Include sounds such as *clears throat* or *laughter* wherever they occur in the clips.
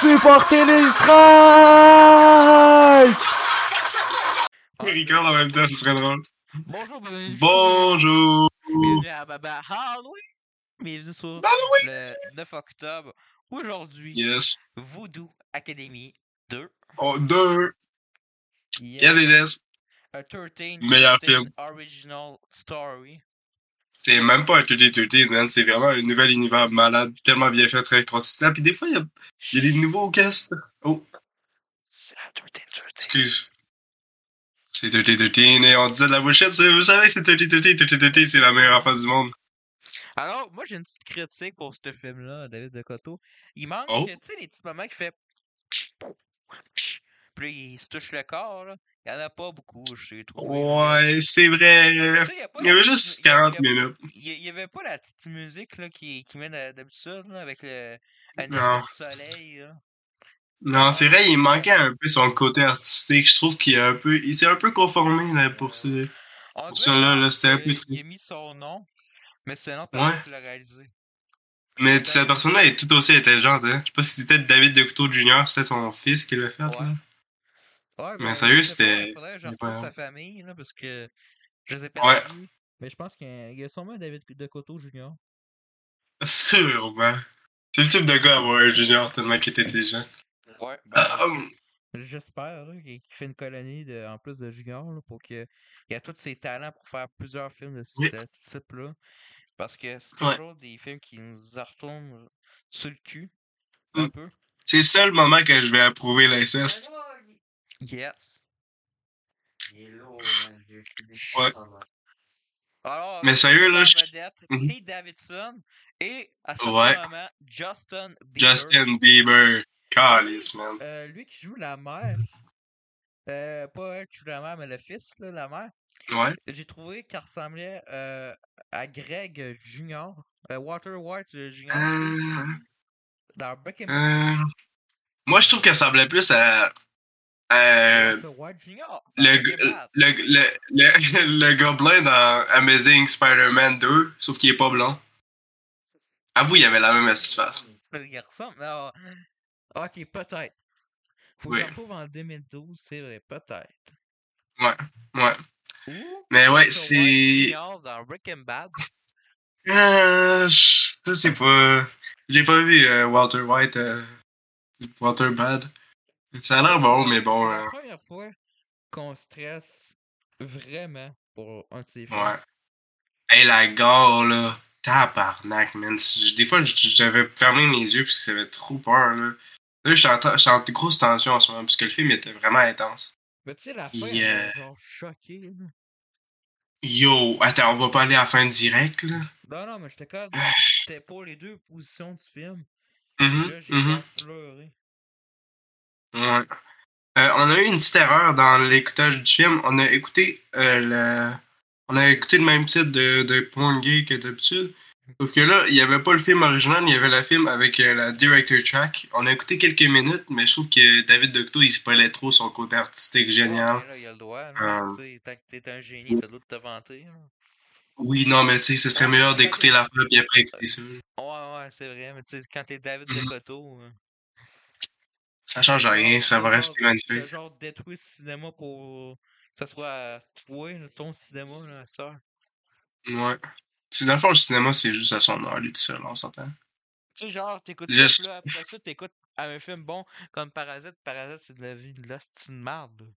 Supportez les strikes! Record en même temps, ce serait drôle. Bonjour, bienvenue. Bonjour! Bienvenue à Baba Halloween. Bienvenue sur le 9 octobre. Aujourd'hui, Yes. Voodoo Academy 2. Oh, deux! Yes. Yes, yes, yes. A 13, Meilleur 13 film. Original Story. C'est même pas un 30-13, man. C'est vraiment un nouvel univers malade, tellement bien fait, très consistant. Puis des fois, il y a, il y a des nouveaux guests. Oh, C'est la 13, 13. excuse. C'est 30-13 et on disait de la bullshit. c'est- Vous savez que c'est 30-13, 30-13, c'est la meilleure affaire du monde. Alors, moi, j'ai une petite critique pour ce film-là, David Decoteau. Il manque, Oh. tu sais, les petits moments qui fait. Puis il se touche le corps, là. Il y en a pas beaucoup, je sais trop. Ouais, c'est vrai. Il y Il avait juste petite- il y a- 40 il y a- minutes. Il y, il y avait pas la petite musique là, qui, qui met d'ha- d'habitude avec le soleil. Là. Non, c'est vrai, il manquait un peu son côté artistique. Je trouve qu'il un peu, il s'est un peu conformé là, pour ce. Pour là, c'était un peu Il triste. a mis son nom, mais c'est un autre personne Ouais. qui l'a réalisé. Mais cette personne-là est tout aussi intelligente, hein. Je sais pas si c'était David de Couteau Jr., c'était son fils qui l'a fait, Ouais. là. Ouais, Mais ben, sérieux, c'était- Faudrait que je pas- sa famille là, parce que je les ai Ouais. perdus. Mais je pense qu'il y a- y sûrement un David de Coteau *laughs* Jr. Sûrement. C'est le type de gars à avoir un junior tellement qu'il est intelligent. Ouais. *clears throat* Ah, J'espère qu'il fait une colonie de, en plus de Junior là, pour qu'il il a tous ses talents pour faire plusieurs films de ce type-là. Parce que c'est Ouais. toujours des films qui nous retournent sur le cul. Un Mm. peu. c'est le seul moment que je vais approuver l'inceste. Yes. Ouais. Alors, Mais sérieux, là, je- vedette, Mhm. Pete Davidson et à ce Ouais. moment, Justin Bieber. Justin Bieber. Calice, man. Euh, lui qui joue la mère. Euh, pas elle qui joue la mère, mais le fils, là, la mère. Ouais. J'ai trouvé qu'elle ressemblait euh, à Greg Junior. euh, Walter White Junior. Euh, Dans Breaking Bad. euh, Moi, je trouve qu'elle semblait plus à. À dans le, le, le, *laughs* le, gobelin dans Amazing Spider-Man 2, sauf qu'il est pas blond. Avoue, il avait la même petite face. Il ressemble. non. Ok, peut-être. Faut Oui. que en 2012, c'est vrai, peut-être. Ouais, ouais. Ou Mais ouais, c'est. Dans Breaking Bad. Euh, je je sais pas. J'ai pas vu euh, Walter White. euh, Walter Bad. Ça a l'air bon, mais bon. C'est euh, la première fois qu'on stresse vraiment pour un de ces films. ouais. Hey, la gare, là. Tabarnak, man. Des fois, j'avais fermé mes yeux parce que ça avait trop peur, là. Là, j'étais en, en grosse tension en ce moment parce que le film était vraiment intense. Mais tu sais, la fin, Yeah. m'a genre choqué. Là. Yo, attends, on va pas aller à la fin directe, là? Non, non, mais j'étais comme. *sighs* J'étais pour les deux positions du film. Mhm, Là, j'ai mhm. genre pleuré. Ouais. Euh, on a eu une petite erreur dans l'écoutage du film. On a écouté euh, le... On a écouté le même titre de, de Porn Gay que d'habitude. Sauf que là, il n'y avait pas le film original, il y avait le film avec euh, la director track. On a écouté quelques minutes, mais je trouve que David Docto, il spoilait trop son côté artistique génial. Ouais, là, il a le droit. Là. Euh. Tant que t'es un génie, t'as droit de te vanter. Là. Oui, non, mais tu sais, ce serait meilleur d'écouter la fin puis après écouter ça. Ouais, ouais, c'est vrai. Mais tu sais, quand t'es David Mhm. Decoteau. euh, Ça change rien, ça va rester magnifique. Genre détruit le cinéma pour que ça soit à toi, ton cinéma, là, ça. Ouais. C'est dans le fond, le cinéma, c'est juste à son heure, lui, tout seul, on s'entend. Tu sais, genre, t'écoutes Juste- là, après ça, t'écoutes un film bon comme Parasite. Parasite, c'est de la vie de la c'est une merde.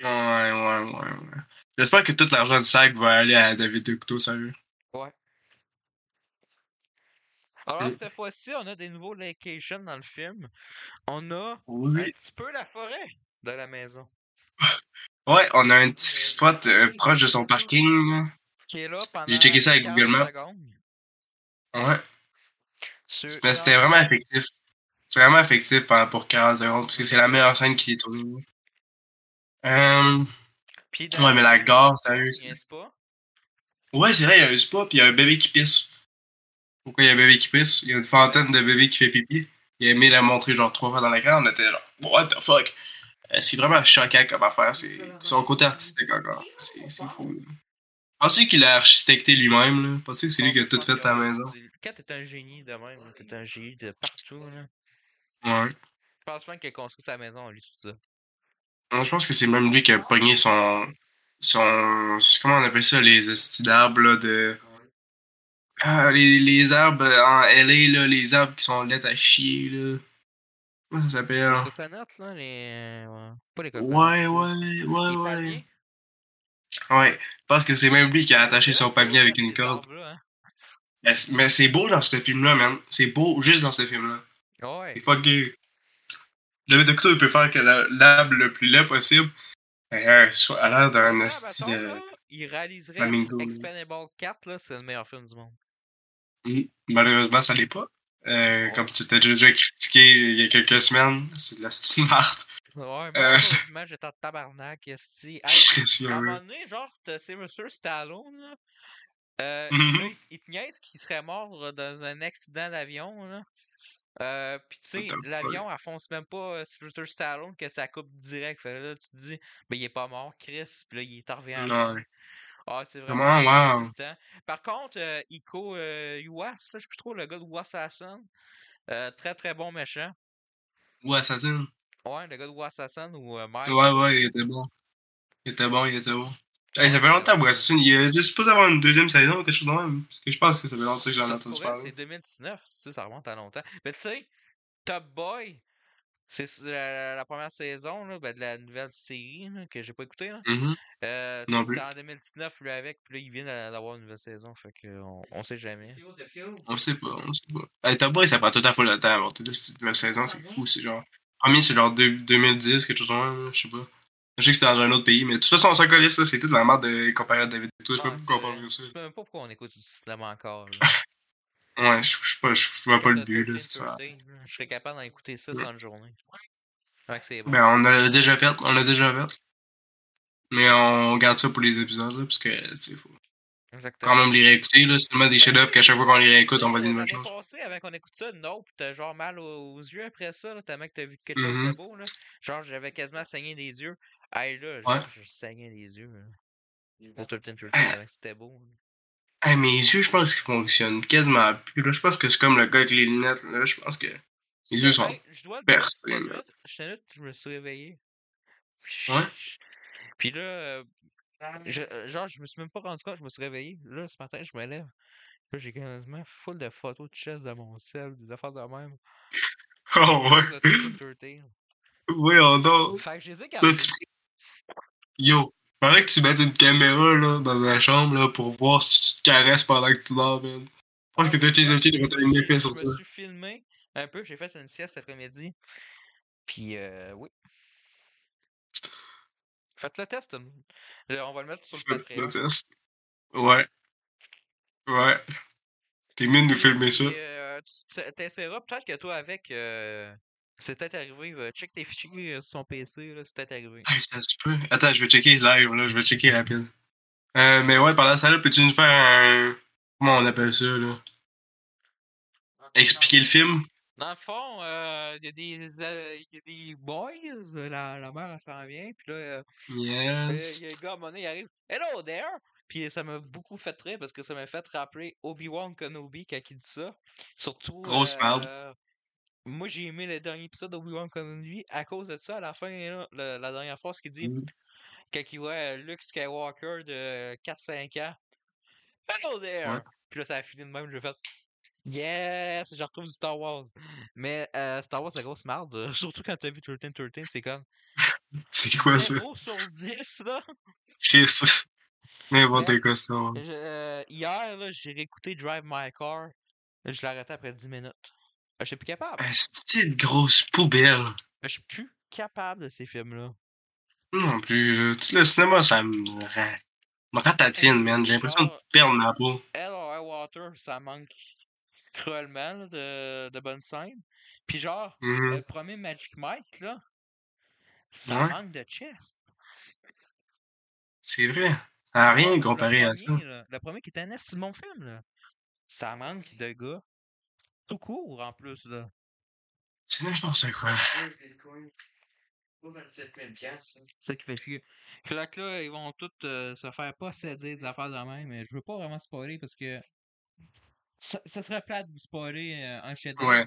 Ouais, ouais, ouais, ouais. J'espère que tout l'argent du sac va aller à David Docto, sérieux. Ouais. Alors, cette fois-ci, on a des nouveaux locations dans le film. On a un petit peu la forêt de la maison. Ouais, on a un petit spot euh, proche de son parking. là. Qui est là pendant. J'ai checké ça avec 40 Google Maps. Ouais. Sur Mais c'était vraiment effectif. C'est vraiment effectif pour 40 secondes, parce que c'est la meilleure scène qui est tournée. Euh... Puis Ouais, mais la gare, sérieux? Ouais, c'est vrai, il y a un spa, puis il y a un bébé qui pisse. Pourquoi il y a un bébé qui pisse? Il y a une fontaine de bébés qui fait pipi. Il a aimé la montrer genre trois fois dans l'écran, on était genre, what the fuck? Euh, c'est vraiment choquant comme affaire, c'est son côté artistique encore. C'est fou. Pensez qu'il a architecté lui-même, là? Pensez que c'est lui qui a tout fait à la maison? Quand t'es un génie de même, t'es un génie de partout. Là. Ouais. pense pas qu'il a construit sa maison, lui, tout ça. Moi, je pense que c'est même lui qui a pogné son. son. Comment on appelle ça, les esti d'arbres, là, de. Ah, les, les arbres en LA, là, les arbres qui sont laids à chier, là. Comment ça s'appelle? Les coconuts, là, les. ouais. Pas les coconuts. Ouais, ouais, ouais, les ouais. palmiers. Ouais. Je pense que c'est même lui qui a attaché son palmier c'est avec une corde. hein. Mais c'est beau dans ce film-là, man. C'est beau juste dans ce film-là. Ouais. C'est fucké. David Octo, il peut faire que la- l'arbre le plus laid possible euh, soit à l'air d'un mettons, de. il réaliserait flamingo. Expendable 4, là, c'est le meilleur film du monde. Mm. Malheureusement, ça l'est pas. Euh, Ouais. Comme tu t'as déjà critiqué il y a quelques semaines, c'est de la style. Ouais, Euh. moi, j'étais en tabarnak, Hey, *laughs* à un moment donné, genre, t'as Sylvester Stallone, là. Euh, Mhm. là, il- te niaise qu'il serait mort dans un accident d'avion, là. Euh, pis tu sais, l'avion, elle fonce même pas euh, Sylvester Stallone que ça coupe direct. Fait que là, tu te dis, ben, il est pas mort, Chris. Pis là, il est revenu. Ah, c'est vraiment wow. insultant. Par contre, euh, Iko euh, Uwas, là, je sais plus trop, le gars de Wassassin, euh, très très bon méchant. Ou Assassin. Ouais, le gars de Wassassin ou euh, Mike. Ouais, ouais, il était bon. Il était bon, il était bon. Hey, ça fait longtemps, Assassin. Il est supposé avoir une deuxième saison ou quelque chose de même. Parce que je pense que ça fait longtemps que j'en ai entendu parler. c'est 2019, tu sais, ça remonte à longtemps. Mais tu sais, Top Boy, c'est la, la première saison là, ben, de la nouvelle série là, que j'ai pas écoutée. Là. Mhm. Euh, c'était en 2019 lui avec, puis là il vient d'a- d'avoir une nouvelle saison, fait que on, sait jamais. On sait pas, on sait pas. Hey, Top Boy, ça prend tout à fait le temps à avoir toute cette nouvelle saison, c'est fou, c'est genre. Premier, c'est genre deux- 2010, quelque chose de même, je sais pas. Je sais que c'était dans un autre pays, mais de toute façon, on s'en ça, c'est toute la merde de comparer à David Tocqueville, Je sais pas Ah, pourquoi on parle de ça. Je sais même pas pourquoi on écoute du cinéma encore. *laughs* Ouais, je je vois pas le but, là, 13, c'est ça. 13, là. Je serais capable d'en écouter ça sans une journée. Fait que c'est bon. Ben, on l'a déjà fait, on l'a déjà fait. Mais on garde ça pour les épisodes, là, parce que, sais, faut Exactement. quand même les réécouter, là. C'est tellement des chefs-d'œuvre qu'à chaque fois qu'on les réécoute, on va dire une nouvelle chose. passée, avant qu'on écoute ça, Nope, t'as genre mal aux, yeux après ça, là, tellement que t'as vu quelque chose de Mhm. beau, là. Genre, j'avais quasiment saigné des yeux. Hey, là, genre, je saignais des yeux, là. *laughs* Pour tout le temps, c'était beau. là. Hey, mes yeux, je pense qu'ils fonctionnent quasiment plus, là. Je pense que c'est comme le gars avec les lunettes, là. Je pense que. Les yeux sont bien- je dois percés, j'étais là, je me suis réveillé. Ouais. Puis là, euh, je, euh, genre, je me suis même pas rendu compte, je me suis réveillé. Là, ce matin, je me lève. Là, j'ai quasiment full de photos de chest de mon sel, des affaires de même. *laughs* Oh, ouais. De 13. Oui, on dort. Fait que Yo, faudrait que tu mettes une caméra là, dans la chambre là, pour voir si tu te caresses pendant que tu dors, man. Je pense que t'as je me un suis- effet sur Je toi. me suis filmé un peu, j'ai fait une sieste après-midi. Puis, euh, oui. Faites le test. monde. Là, on va le mettre sur le Patreon. le test. Ouais. Ouais. T'es mieux de nous filmer ça. Euh, tu t'essaieras peut-être que toi avec. euh, c'est peut-être arrivé. euh, check tes fichiers euh, sur ton PC, là, c'est peut-être arrivé. Hey, ça se peut. Attends, je vais checker live, là. Je vais checker rapide. Euh, mais ouais, pendant ça, là, peux-tu nous faire un. Comment on appelle ça, là? Expliquer le film? Dans le fond, euh, il y, a des, euh, y a des boys, la, la mère elle s'en vient, puis là, euh, il Yes. y a un gars à un moment donné, il arrive Hello there! Puis ça m'a beaucoup fait rire parce que ça m'a fait rappeler Obi-Wan Kenobi quand il dit ça. Surtout. Grosse merde. Moi, j'ai aimé le dernier épisode d'Obi-Wan Kenobi à cause de ça. À la fin, là, le- la dernière phrase qu'il dit, Mm. quand il voit euh, Luke Skywalker de 4-5 ans. Hello there! Ouais. Puis là, ça a fini de même. J'ai fait Yes! Je retrouve du Star Wars. Mais euh, Star Wars, c'est grosse merde. euh, *laughs* Surtout quand t'as vu 13-13, c'est comme. *laughs* C'est quoi ça? 0 sur 10, là. Chris. *laughs* N'importe Mais- quoi, ça. Je- euh, hier, là, j'ai réécouté Drive My Car. Je l'ai arrêté après 10 minutes. Euh, Je suis plus capable. Ah, C'est une grosse poubelle. Je suis plus capable de ces films-là. Non plus, là. Tout le cinéma, ça me, ra- me ratatine, man. J'ai l'impression de perdre ma peau. L.O.I. Water, ça manque cruellement là, de, de bonnes scènes. Puis genre, Mhm. le premier Magic Mike, là, ça Ouais. manque de chest. C'est vrai. Ça n'a rien comparé à ça. là, le premier qui était un mon film, là. Ça manque de gars. Tout court, en plus, là. C'est n'importe quoi? C'est ça qui fait chier. Fait que là, ils vont tous euh, se faire posséder des affaires de même. Mais je veux pas vraiment spoiler parce que ça, ça serait plate de vous spoiler euh, un chef Ouais.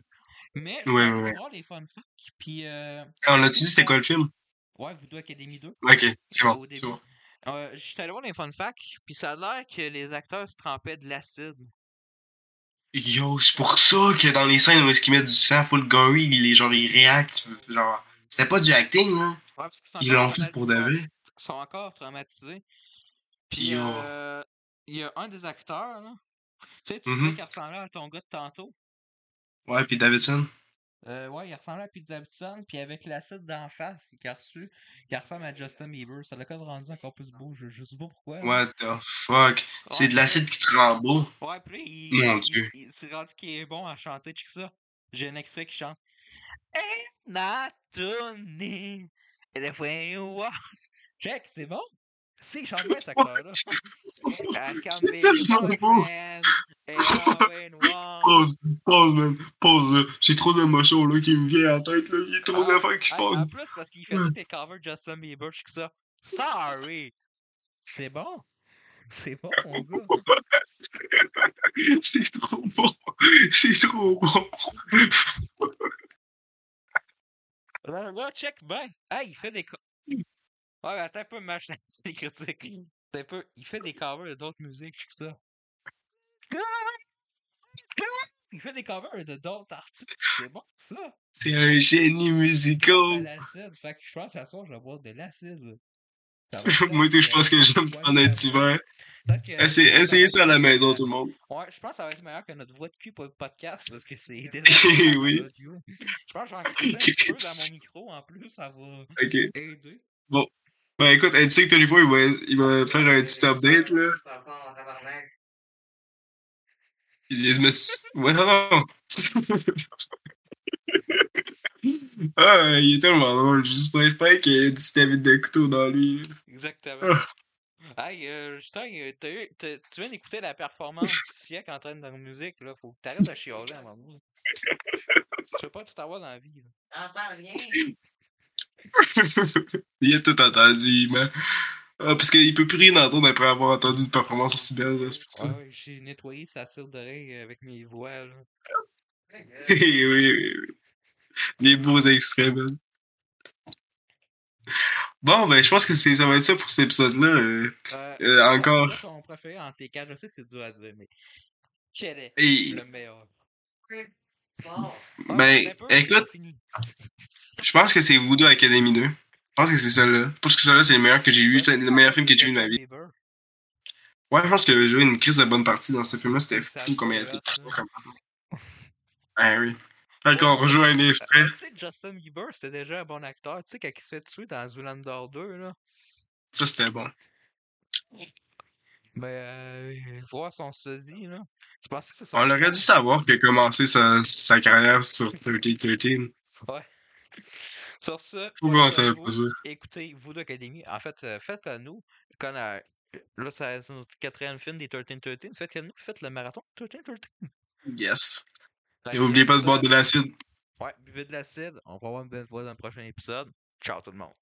Mais je Ouais, ouais, voir les fun facts, puis euh, Ah, On a-tu dit c'était quoi le film? ouais, Voodoo Academy 2. Ok, c'est bon. C'est bon. Euh, J'étais allé voir les fun facts, puis ça a l'air que les acteurs se trempaient de l'acide. Yo, c'est pour ça que dans les scènes où est-ce qu'ils mettent du sang full gory, les genre ils réactent. Genre, c'était pas du acting, là. Ouais, parce qu'ils sont Ils l'ont fait pour de vrai. Ils sont encore traumatisés. Puis, euh, il y a un des acteurs, là. Tu sais, tu Mhm. disais qu'il ressemblait à ton gars de tantôt. Ouais, puis Davidson. Euh, ouais, il ressemblait à Pete Davidson, puis avec l'acide d'en face qu'il a reçu, il ressemble à Justin Bieber. Ça l'a quand même rendu encore plus beau. Je, je sais pas pourquoi. What the fuck? C'est de l'acide qui te rend beau. Ouais, puis il, Mon il- Dieu. il- c'est rendu qu'il est bon à chanter, check ça. J'ai un extrait qui chante. And Tony, and when you was. Check, c'est bon. Chante bien cet acteur-là. C'est tellement beau. Pause, pause, man. Pause. J'ai trop d'émotions, là, qui me viennent en tête, là. Il y a trop Ah, d'affaires qui se hey, en passent. plus, parce qu'il fait tous les covers de Justin Bieber, check ça. Sorry. C'est bon. C'est bon, mon gars. *laughs* C'est trop bon. C'est trop bon. Là, là, check ben. Hey, il fait des. Ouais, mais attends un peu, machin, c'est des critiques. Attends un peu. Il fait des covers d'autres musiques, check ça. Il fait des covers de d'autres artistes. C'est bon, ça. C'est un génie C'est musical. l'acide. Fait que je pense à soir, je vais boire de l'acide. *laughs* Moi, tout, je pense que j'aime Ouais, prendre un petit verre. Essayez, ça à la maison, tout le monde. Ouais, je pense que ça va être meilleur que notre voix de cul pour le podcast parce que c'est *laughs* Oui. Je pense que j'en un petit peu dans mon micro en plus, ça va aider. Ben écoute, les fois, il va, il va faire un petit update, là. Il se met... Ouais, non, non. *laughs* ah, il est tellement drôle. Justin Pike, il a du David de couteau dans lui. Exactement. Hey, euh, Justin, euh, t'as eu- t'as- tu viens d'écouter la performance du siècle en train de la musique, là. Faut que t'arrêtes de chialer à un moment donné. Tu peux pas tout avoir dans la vie, là. J'entends rien. *laughs* Il a tout entendu, man. Ah, parce qu'il peut plus rien entendre après avoir entendu une performance aussi belle, là, c'est pour ça. Ouais, ouais, j'ai nettoyé sa cire d'oreille avec mes voix, là. *laughs* oui, oui, oui. Les beaux extraits, man. Bon, ben, je pense que c'est, ça va être ça pour cet épisode-là. euh. Euh, Euh, encore. Ton préféré entre les quatre? Je sais que c'est dur à dire, mais. Quel est Et, le meilleur? Ben, écoute, je pense que c'est Voodoo Academy 2. Je pense que c'est ça-là. Parce que ça-là, c'est le meilleur que j'ai vu. C'est le meilleur film que j'ai vu de ma vie. Ouais, je pense que j'ai joué une crise de bonne partie dans ce film-là. C'était fou comme il a été. Ah oui. Fait qu'on rejoue un extrait. Tu sais, Justin Bieber, c'était déjà un bon acteur. Tu sais, quand il se fait tuer dans Zoolander 2, là. Ça, c'était bon. Ben, euh, voir son sosie, là. Tu que On aurait dû savoir qu'il a commencé sa, sa carrière sur 3013. Ouais. Sur Pourquoi vous, pas ça? écoutez Voodoo Academy. En fait, euh, faites comme nous. Quand, euh, là, c'est notre quatrième film des 13-13. Faites comme nous. Faites le marathon 13-13. Yes. Et n'oubliez pas de boire de l'acide. Ouais, buvez de l'acide. On va voir une belle fois dans le prochain épisode. Ciao tout le monde.